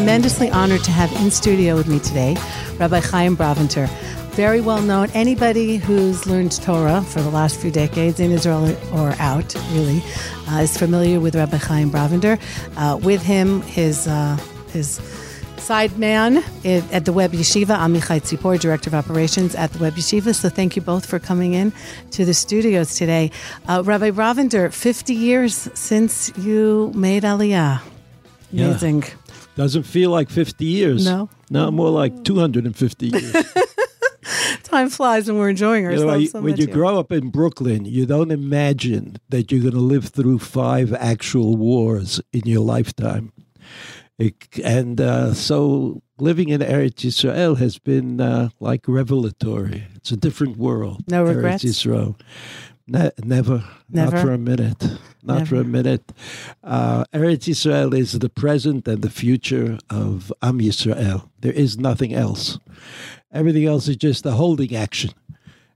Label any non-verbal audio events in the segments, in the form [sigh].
tremendously honored to have in studio with me today Rabbi Chaim Brovender. Very well known. Anybody who's learned Torah for the last few decades in Israel or out, really, uh, is familiar with Rabbi Chaim Brovender. Uh, with him, his uh, his side man at the Web Yeshiva, Amichai Tzipor, Director of Operations at the Web Yeshiva. So thank you both for coming in to the studios today. Uh, Rabbi Brovender, 50 years since you made Aliyah. Amazing. Yeah. Doesn't feel like 50 years. No. No, more like 250 years. [laughs] [laughs] Time flies when we're enjoying ourselves. You know, so when you here. grow up in Brooklyn, you don't imagine that you're going to live through five actual wars in your lifetime. It, and uh, so living in Eretz Yisrael has been uh, like revelatory. It's a different world. No regrets? Eretz Yisrael. Ne- never, Never? not for a minute, not for a minute. Uh, Eretz Yisrael is the present and the future of Am Yisrael. There is nothing else. Everything else is just a holding action.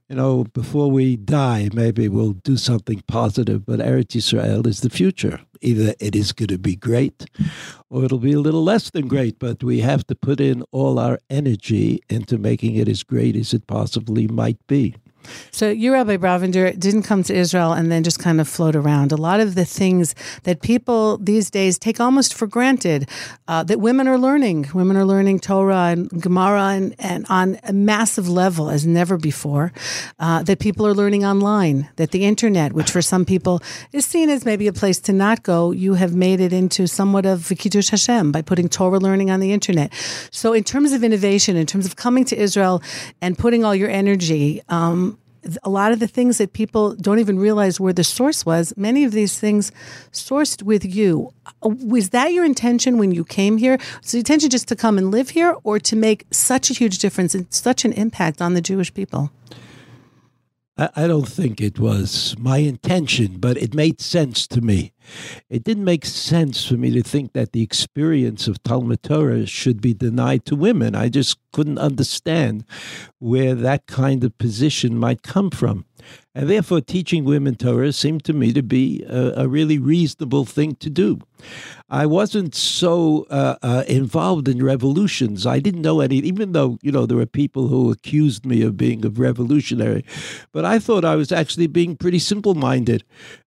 You know, before we die, maybe we'll do something positive, but Eretz Yisrael is the future. Either it is going to be great or it'll be a little less than great, but we have to put in all our energy into making it as great as it possibly might be. So you, Rabbi Brovender, didn't come to Israel and then just kind of float around. A lot of the things that people these days take almost for granted uh, that women are learning. Women are learning Torah and Gemara and, and on a massive level as never before. Uh, that people are learning online. That the internet, which for some people is seen as maybe a place to not go, you have made it into somewhat of Kiddush Hashem by putting Torah learning on the internet. So in terms of innovation, in terms of coming to Israel and putting all your energy. Um, a lot of the things that people don't even realize where the source was, many of these things sourced with you. Uh, was that your intention when you came here? Was the intention just to come and live here or to make such a huge difference and such an impact on the Jewish people? I don't think it was my intention, but it made sense to me. It didn't make sense for me to think that the experience of Talmud Torah should be denied to women. I just couldn't understand where that kind of position might come from. And therefore, teaching women Torah seemed to me to be a, a really reasonable thing to do. I wasn't so uh, uh, involved in revolutions. I didn't know any, even though, you know, there were people who accused me of being a revolutionary. But I thought I was actually being pretty simple minded.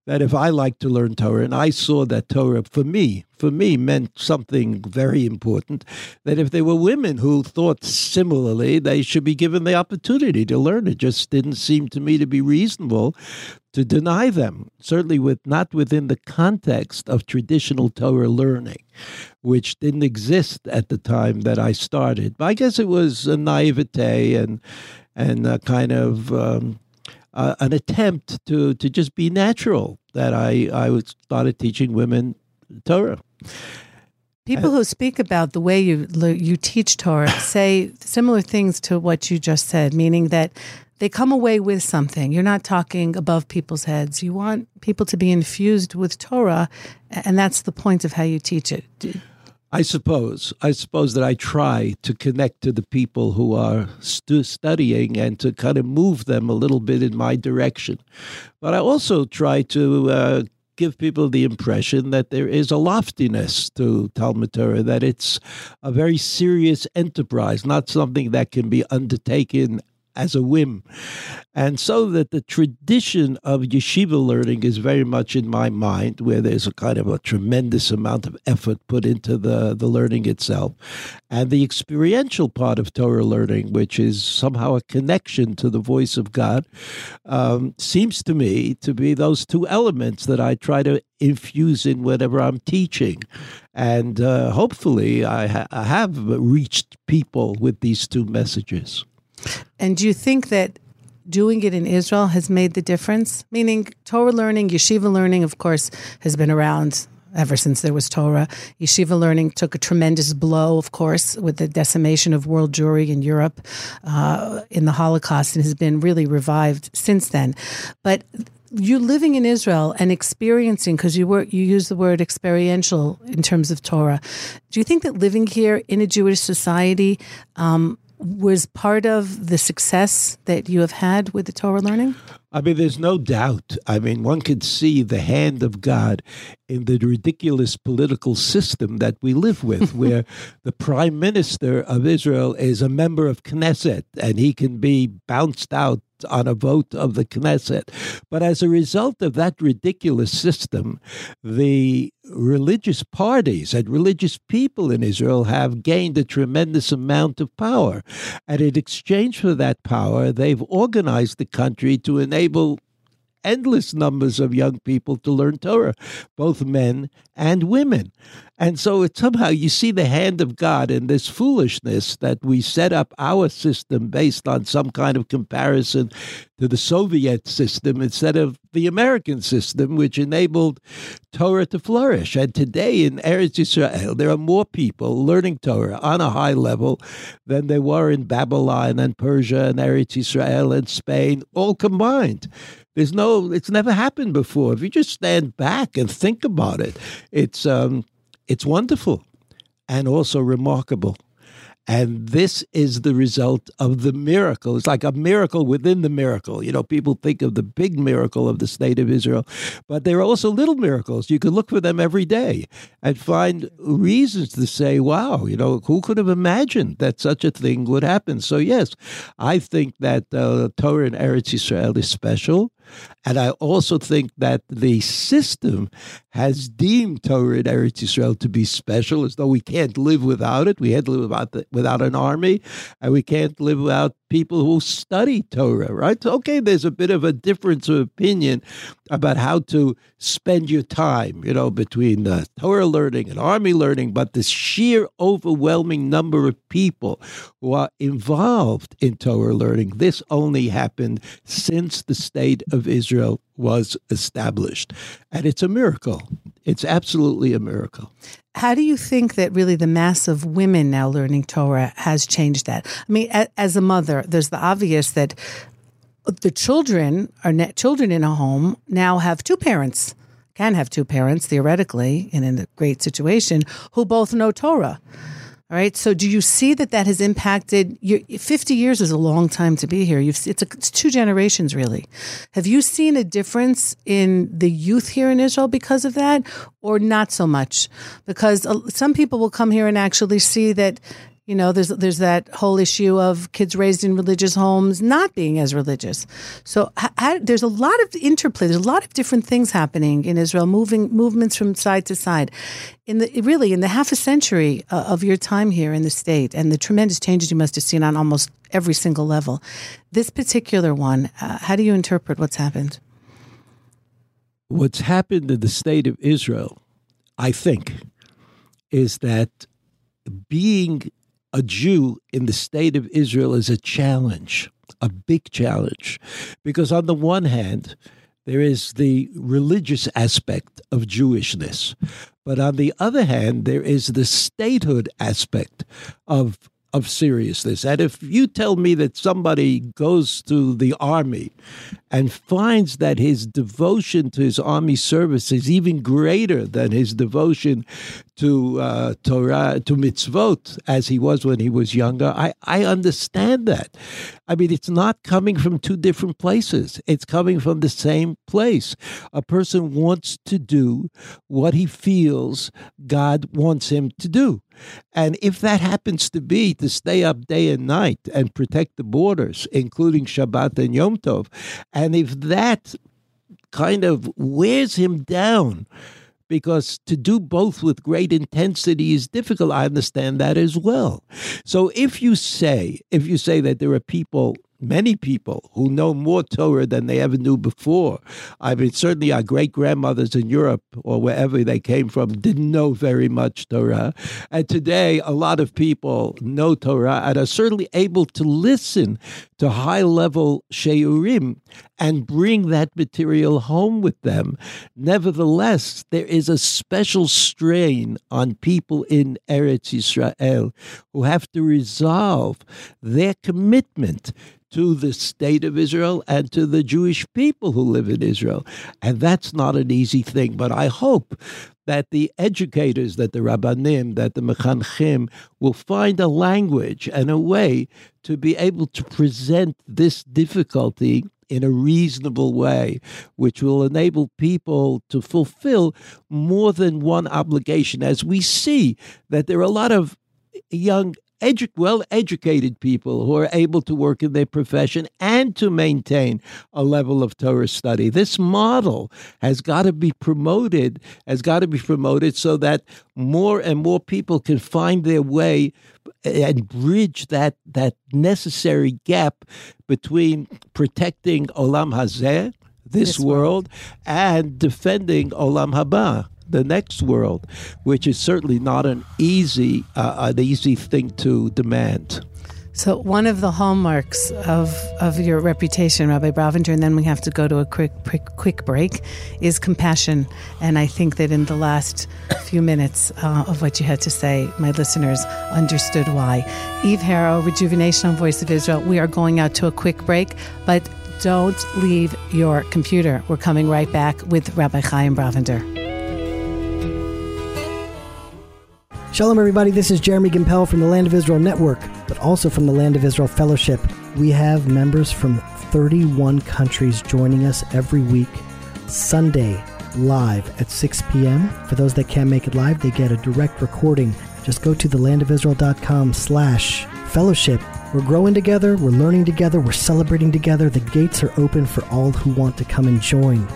That if I liked to learn Torah and I saw that Torah for me, for me meant something very important, that if there were women who thought similarly, they should be given the opportunity to learn. It just didn't seem to me to be reasonable to deny them, certainly with not within the context of traditional Torah learning, which didn't exist at the time that I started. But I guess it was a naivete and and a kind of um, uh, an attempt to to just be natural that I I started teaching women Torah. People who speak about the way you you teach Torah say similar things to what you just said, meaning that they come away with something. You're not talking above people's heads. You want people to be infused with Torah, and that's the point of how you teach it. I suppose. I suppose that I try to connect to the people who are stu- studying and to kind of move them a little bit in my direction. But I also try to uh, give people the impression that there is a loftiness to Talmud Torah, that it's a very serious enterprise, not something that can be undertaken as a whim. And so that the tradition of yeshiva learning is very much in my mind, where there's a kind of a tremendous amount of effort put into the, the learning itself. And the experiential part of Torah learning, which is somehow a connection to the voice of God, um, seems to me to be those two elements that I try to infuse in whatever I'm teaching. And uh, hopefully, I, ha- I have reached people with these two messages. And do you think that doing it in Israel has made the difference? Meaning, Torah learning, yeshiva learning, of course, has been around ever since there was Torah. Yeshiva learning took a tremendous blow, of course, with the decimation of world Jewry in Europe uh, in the Holocaust and has been really revived since then. But you living in Israel and experiencing, because you were you use the word experiential in terms of Torah. Do you think that living here in a Jewish society um, was part of the success that you have had with the Torah learning? I mean, there's no doubt. I mean, one could see the hand of God in the ridiculous political system that we live with, [laughs] where the prime minister of Israel is a member of Knesset and he can be bounced out on a vote of the Knesset. But as a result of that ridiculous system, the religious parties and religious people in Israel have gained a tremendous amount of power. And in exchange for that power, they've organized the country to enable endless numbers of young people to learn Torah, both men and women. And so it, somehow you see the hand of God in this foolishness that we set up our system based on some kind of comparison to the Soviet system instead of the American system, which enabled Torah to flourish. And today in Eretz Israel, there are more people learning Torah on a high level than there were in Babylon and Persia and Eretz Israel and Spain, all combined. There's no, it's never happened before. If you just stand back and think about it, it's um, it's wonderful and also remarkable. And this is the result of the miracle. It's like a miracle within the miracle. You know, people think of the big miracle of the state of Israel, but there are also little miracles. You can look for them every day and find reasons to say, wow, you know, who could have imagined that such a thing would happen? So, yes, I think that uh, Torah in Eretz Israel is special. And I also think that the system has deemed Torah in Eretz Yisrael to be special, as though we can't live without it. We can't live without, the, without an army, and we can't live without people who study Torah, right? Okay, there's a bit of a difference of opinion about how to spend your time, you know, between uh, Torah learning and army learning, but the sheer overwhelming number of people who are involved in Torah learning, this only happened since the state of Israel was established. And it's a miracle. It's absolutely a miracle. How do you think that really the mass of women now learning Torah has changed that? I mean, as a mother, there's the obvious that the children are children in a home now have two parents, can have two parents theoretically, and in a great situation, who both know Torah. All right. So, do you see that that has impacted? Your, Fifty years is a long time to be here. You've it's, a, it's two generations really. Have you seen a difference in the youth here in Israel because of that, or not so much? Because uh, some people will come here and actually see that you know, there's there's that whole issue of kids raised in religious homes not being as religious. So there's a lot of interplay. There's a lot of different things happening in Israel, moving movements from side to side. In the really in the half a century uh, of your time here in the state, and the tremendous changes you must have seen on almost every single level. This particular one, uh, how do you interpret what's happened? What's happened in the state of Israel, I think, is that being a Jew in the state of Israel is a challenge, a big challenge. Because on the one hand, there is the religious aspect of Jewishness. But on the other hand, there is the statehood aspect of of seriousness. And if you tell me that somebody goes to the army and finds that his devotion to his army service is even greater than his devotion to uh, Torah, to mitzvot, as he was when he was younger, I, I understand that. I mean, it's not coming from two different places, it's coming from the same place. A person wants to do what he feels God wants him to do. And if that happens to be to stay up day and night and protect the borders, including Shabbat and Yom Tov, and if that kind of wears him down, because to do both with great intensity is difficult. I understand that as well. So if you say, if you say that there are people many people who know more Torah than they ever knew before. I mean, certainly our great grandmothers in Europe or wherever they came from didn't know very much Torah. And today, a lot of people know Torah and are certainly able to listen to high level Shiurim and bring that material home with them. Nevertheless, there is a special strain on people in Eretz Israel who have to resolve their commitment to the state of Israel and to the Jewish people who live in Israel. And that's not an easy thing. But I hope that the educators, that the rabbanim, that the mechanchim will find a language and a way to be able to present this difficulty in a reasonable way, which will enable people to fulfill more than one obligation. As we see that there are a lot of young edu- well educated people who are able to work in their profession and to maintain a level of Torah study. This model has got to be promoted, has got to be promoted so that more and more people can find their way eh, eh, and bridge that that necessary gap between protecting Olam Hazeh, this, this world, world, and defending Olam Haba the next world, which is certainly not an easy uh, an easy thing to demand. So one of the hallmarks of, of your reputation, Rabbi Brovender, and then we have to go to a quick, quick quick break, is compassion. And I think that in the last few minutes uh, of what you had to say, my listeners understood why. Eve Harow, Rejuvenation on Voice of Israel. We are going out to a quick break, but don't leave your computer. We're coming right back with Rabbi Chaim Brovender. Shalom, everybody. This is Jeremy Gimpel from the Land of Israel Network, but also from the Land of Israel Fellowship. We have members from 31 countries joining us every week, Sunday, live at 6 p.m. For those that can't make it live, they get a direct recording. Just go to thelandofisrael.com slash fellowship. We're growing together, we're learning together, we're celebrating together. The gates are open for all who want to come and join.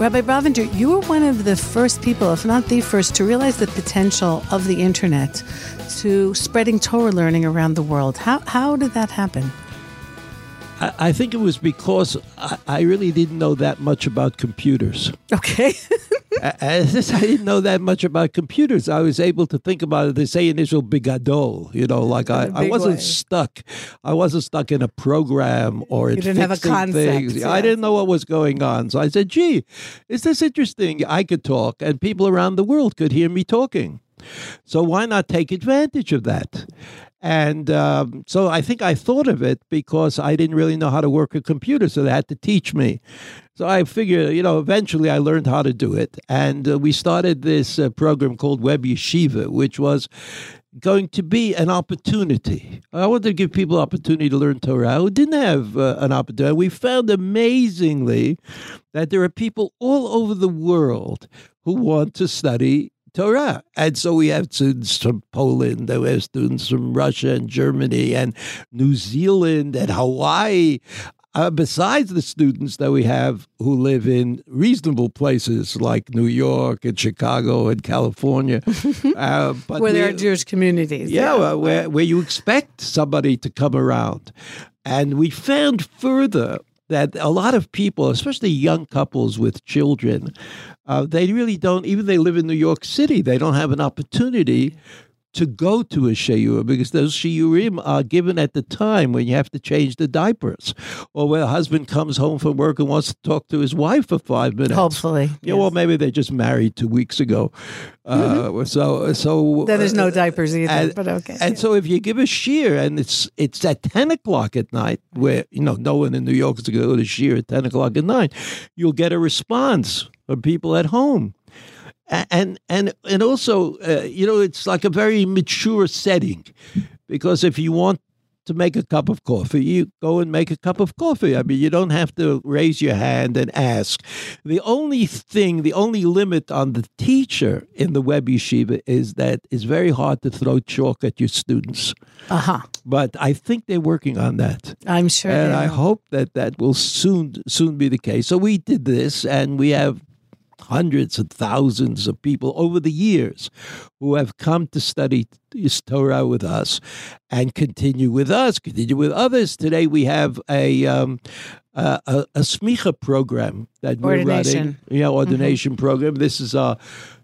Rabbi Brovender, you were one of the first people, if not the first, to realize the potential of the internet to spreading Torah learning around the world. How, how did that happen? I, I think it was because I, I really didn't know that much about computers. Okay. [laughs] As [laughs] I didn't know that much about computers, I was able to think about it. They say in Israel, bigadol. You know, like I, I wasn't way. stuck. I wasn't stuck in a program or you didn't have a concept. Things. Yeah. I didn't know what was going on, so I said, "Gee, is this interesting? I could talk, and people around the world could hear me talking." So why not take advantage of that? And um, so I think I thought of it because I didn't really know how to work a computer, so they had to teach me. So I figured, you know, eventually I learned how to do it. And uh, we started this uh, program called Web Yeshiva, which was going to be an opportunity. I wanted to give people opportunity to learn Torah who didn't have uh, an opportunity. We found amazingly that there are people all over the world who want to study Torah. And so we have students from Poland, we have students from Russia and Germany and New Zealand and Hawaii. Uh, besides the students that we have who live in reasonable places like New York and Chicago and California, [laughs] uh, but where there are Jewish communities, yeah, yeah. where where you expect somebody to come around, and we found further that a lot of people, especially young couples with children, uh, they really don't, even they live in New York City, they don't have an opportunity to go to a shiur because those shiurim are given at the time when you have to change the diapers or when a husband comes home from work and wants to talk to his wife for five minutes. Hopefully. Yeah, yes. well, maybe they just married two weeks ago. Mm-hmm. Uh, so, so then there's no uh, diapers either. And, but okay. And so, if you give a shiur and it's it's at ten o'clock at night, where you know no one in New York is going to go to shiur at ten o'clock at night, you'll get a response from people at home and and and also uh, you know it's like a very mature setting because if you want to make a cup of coffee you go and make a cup of coffee. I mean you don't have to raise your hand and ask. The only thing the only limit on the teacher in the web yeshiva is that it's very hard to throw chalk at your students. Uh-huh. But i think they're working on that. I'm sure and i hope that that will soon soon be the case. So we did this and we have hundreds of thousands of people over the years who have come to study Torah with us and continue with us, continue with others. Today we have a um, a, a, a smicha program that we're running. Yeah, ordination mm-hmm. program. This is our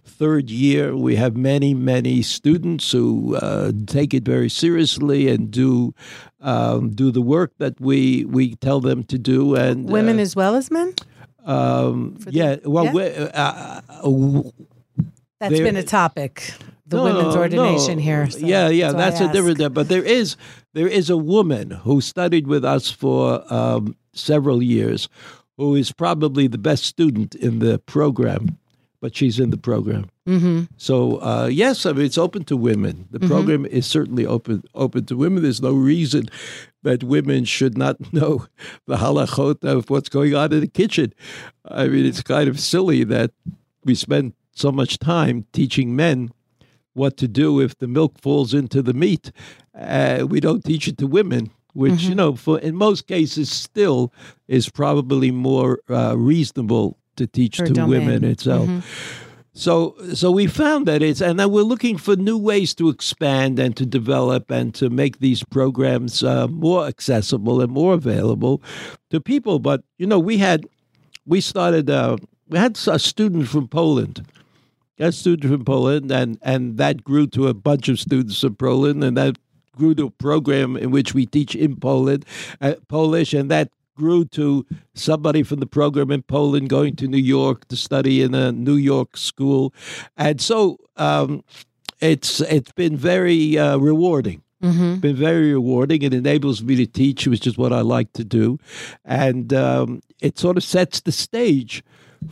third year. We have many, many students who uh, take it very seriously and do um, do the work that we we tell them to do. And women uh, as well as men. Um, yeah, well, yeah? Uh, uh, that's been a topic. the No, women's ordination no. here. so yeah, yeah, I that's a different. But there is there is a woman who studied with us for um, several years, who is probably the best student in the program, but she's in the program. Mm-hmm. So uh, yes, I mean it's open to women. The program is certainly open open to women. There's no reason that women should not [laughs] know the halachot of what's going on in the kitchen. I mean, it's kind of silly that we spend so much time teaching men what to do if the milk falls into the meat. Uh, we don't teach it to women, which you know, for in most cases, still is probably more uh, reasonable to teach to domain. women itself. So, so we found that it's, and then we're looking for new ways to expand and to develop and to make these programs uh, more accessible and more available to people. But you know, we had, we started, uh, we had a student from Poland, a student from Poland, and and that grew to a bunch of students from Poland, and that grew to a program in which we teach in Poland, uh, Polish, and that grew to somebody from the program in Poland going to New York to study in a New York school, and so um, it's it's been very uh, rewarding. Mm-hmm. Been very rewarding. It enables me to teach, which is what I like to do, and um, it sort of sets the stage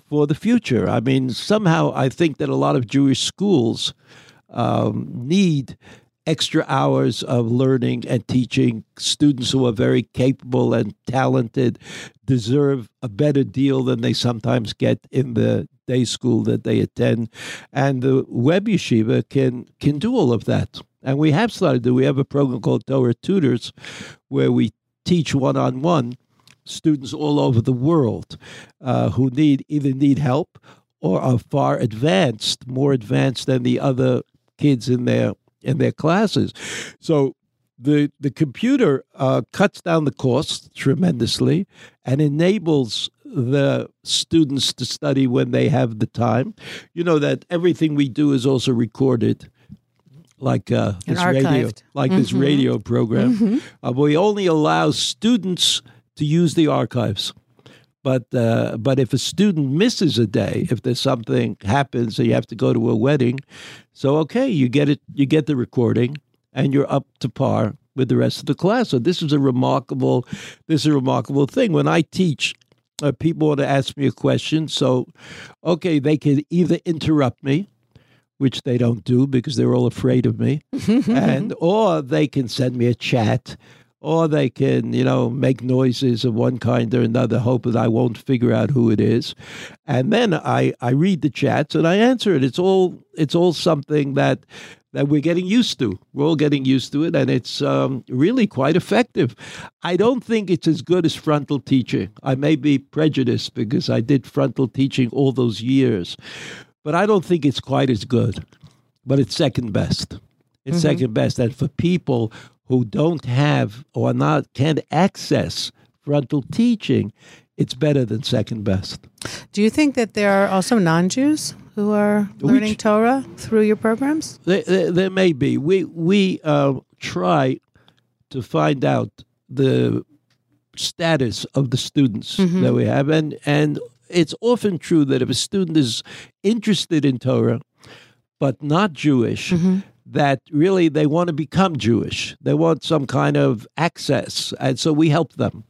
for the future. I mean, somehow I think that a lot of Jewish schools um, need extra hours of learning and teaching. Students who are very capable and talented deserve a better deal than they sometimes get in the day school that they attend. And the web yeshiva can can do all of that. And we have started to. We have a program called Torah Tutors where we teach one on one students all over the world uh, who need either need help or are far advanced, more advanced than the other kids in their in their classes. So the the computer uh, cuts down the cost tremendously and enables the students to study when they have the time. You know that everything we do is also recorded. Like uh, this radio, like this Mhm. radio program, uh, we only allow students to use the archives. But uh, but if a student misses a day, if there's something happens, so you have to go to a wedding, so okay, you get it, you get the recording, and you're up to par with the rest of the class. So this is a remarkable, this is a remarkable thing. When I teach, uh, people want to ask me a question, so okay, they can either interrupt me, which they don't do because they're all afraid of me, [laughs] and or they can send me a chat or they can, you know, make noises of one kind or another, hope that I won't figure out who it is. And then I, I read the chats and I answer it. It's all it's all something that that we're getting used to. We're all getting used to it, and it's um, really quite effective. I don't think it's as good as frontal teaching. I may be prejudiced because I did frontal teaching all those years, but I don't think it's quite as good. But it's second best. It's second best, and for people who don't have or not can't access frontal teaching, it's better than second best. Do you think that there are also non-Jews who are learning Which- Torah through your programs? There, there, there may be. We we uh, try to find out the status of the students that we have, and and it's often true that if a student is interested in Torah but not Jewish, that really they want to become Jewish. They want some kind of access, and so we help them.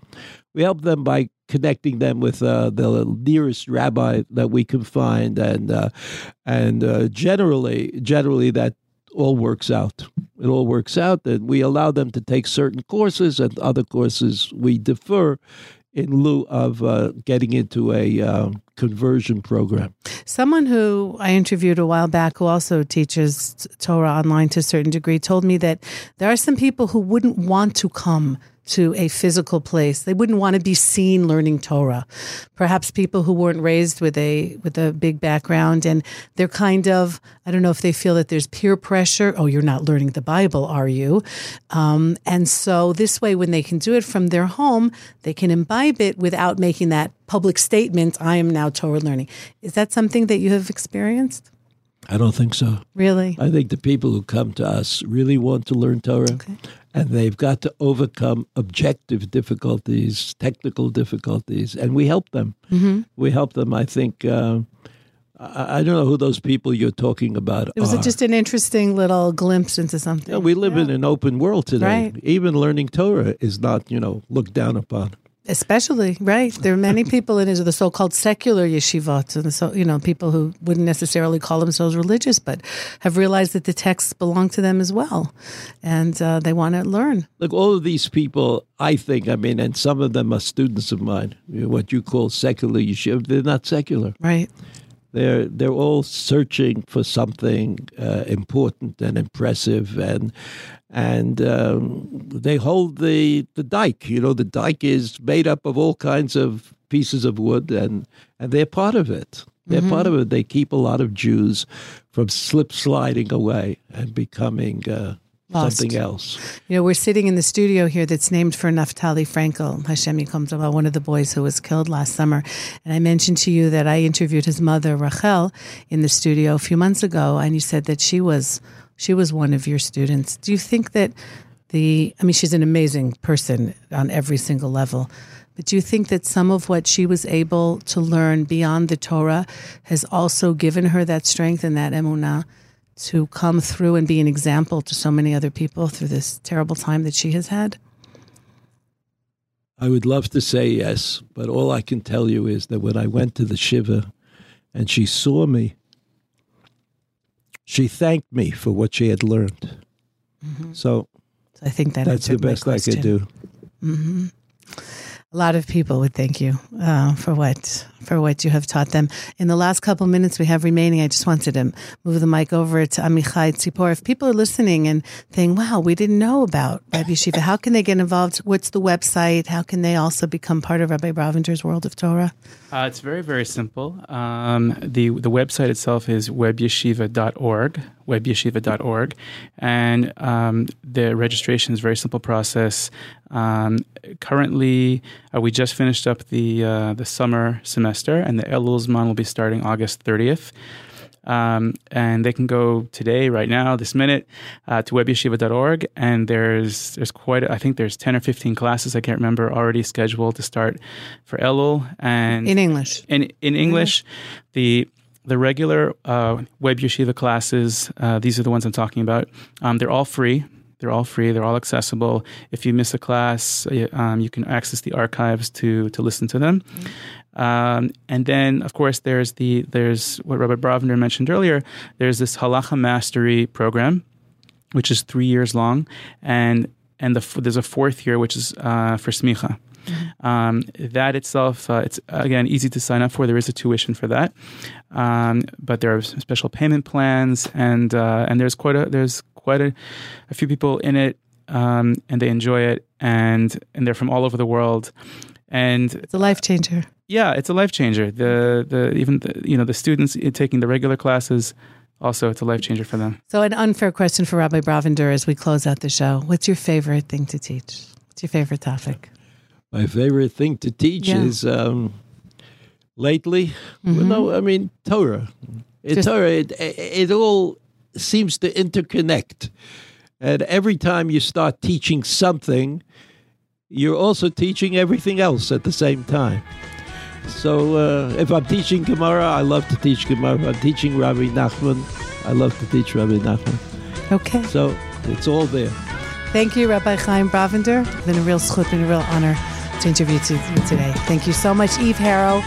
We help them by connecting them with uh, the nearest rabbi that we can find, and uh, and uh, generally, generally that all works out. It all works out And we allow them to take certain courses, and other courses we defer in lieu of uh, getting into a uh, conversion program. Someone who I interviewed a while back who also teaches Torah online to a certain degree told me that there are some people who wouldn't want to come to a physical place. They wouldn't want to be seen learning Torah. Perhaps people who weren't raised with a with a big background and they're kind of I don't know if they feel that there's peer pressure. Oh, you're not learning the Bible, are you? Um, and so this way, when they can do it from their home, they can imbibe it without making that public statement. I am now Torah learning. Is that something that you have experienced? I don't think so. Really? I think the people who come to us really want to learn Torah, and they've got to overcome objective difficulties, technical difficulties, and we help them. We help them. I think uh, I, don't know who those people you're talking about It was are. just an interesting little glimpse into something. Yeah, we live in an open world today. Right. Even learning Torah is not, you know, looked down upon. Especially, right? There are many people in Israel, the so-called secular yeshivot, and so you know people who wouldn't necessarily call themselves religious, but have realized that the texts belong to them as well, and uh, they want to learn. Look, all of these people, I think, I mean, and some of them are students of mine, what you call secular yeshiva, they're not secular. Right? They're they're all searching for something uh, important and impressive, and and um, they hold the the dike. You know, the dike is made up of all kinds of pieces of wood, and and they're part of it. They're part of it. They keep a lot of Jews from slip sliding away and becoming uh, Lost. something else. You know, we're sitting in the studio here that's named for Naftali Frankel, Hashem Yikom Tova, one of the boys who was killed last summer. And I mentioned to you that I interviewed his mother, Rachel, in the studio a few months ago, and you said that she was she was one of your students. Do you think that the I mean, she's an amazing person on every single level. But do you think that some of what she was able to learn beyond the Torah has also given her that strength and that emunah to come through and be an example to so many other people through this terrible time that she has had? I would love to say yes, but all I can tell you is that when I went to the Shiva and she saw me, she thanked me for what she had learned. Mm-hmm. So So I think that that's the best I could do. Mm-hmm. A lot of people would thank you uh, for what for what you have taught them. In the last couple minutes we have remaining, I just wanted to move the mic over to Amichai Tzipor. If people are listening and think, "Wow, we didn't know about Rabbi Yeshiva," how can they get involved? What's the website? How can they also become part of Rabbi Brovender's World of Torah? Uh, it's very, very simple. Um, the the website itself is webyeshiva.org, webyeshiva.org, and um, the registration is a very simple process. Um, currently, uh, we just finished up the uh, the summer semester, and the Elul Zman will be starting August 30th. Um, and they can go today, right now, this minute, uh, to webyeshiva.org. And there's there's quite, a, I think there's 10 or 15 classes, I can't remember, already scheduled to start for Elul. And In English. in in English, the the regular uh, web yeshiva classes, uh, these are the ones I'm talking about. Um, they're all free. They're all free. They're all accessible. If you miss a class, um, you can access the archives to to listen to them. Um, and then, of course, there's the there's what Robert Brovender mentioned earlier. There's this halacha mastery program, which is three years long, and and the, there's a fourth year which is uh, for smicha. Um, that itself, uh, it's again easy to sign up for. There is a tuition for that, um, but there are special payment plans, and uh, and there's quite a there's quite a, a few people in it, um, and they enjoy it, and and they're from all over the world, and It's a life changer. yeah, it's a life changer. The the even the, you know the students taking the regular classes, also it's a life changer for them. So, an unfair question for Rabbi Brovender as we close out the show. What's your favorite thing to teach? What's your favorite topic? My favorite thing to teach Yeah. is um, lately. Well, Mhm. no, I mean Torah. In Just- Torah, it, it all seems to interconnect, and every time you start teaching something, you're also teaching everything else at the same time. So, uh, if I'm teaching Gemara, I love to teach Gemara. If I'm teaching Rabbi Nachman, I love to teach Rabbi Nachman. Okay. So, it's all there. Thank you, Rabbi Chaim Brovender. It's been a real zechut and a real honor to interview you today. Thank you so much, Eve Harow.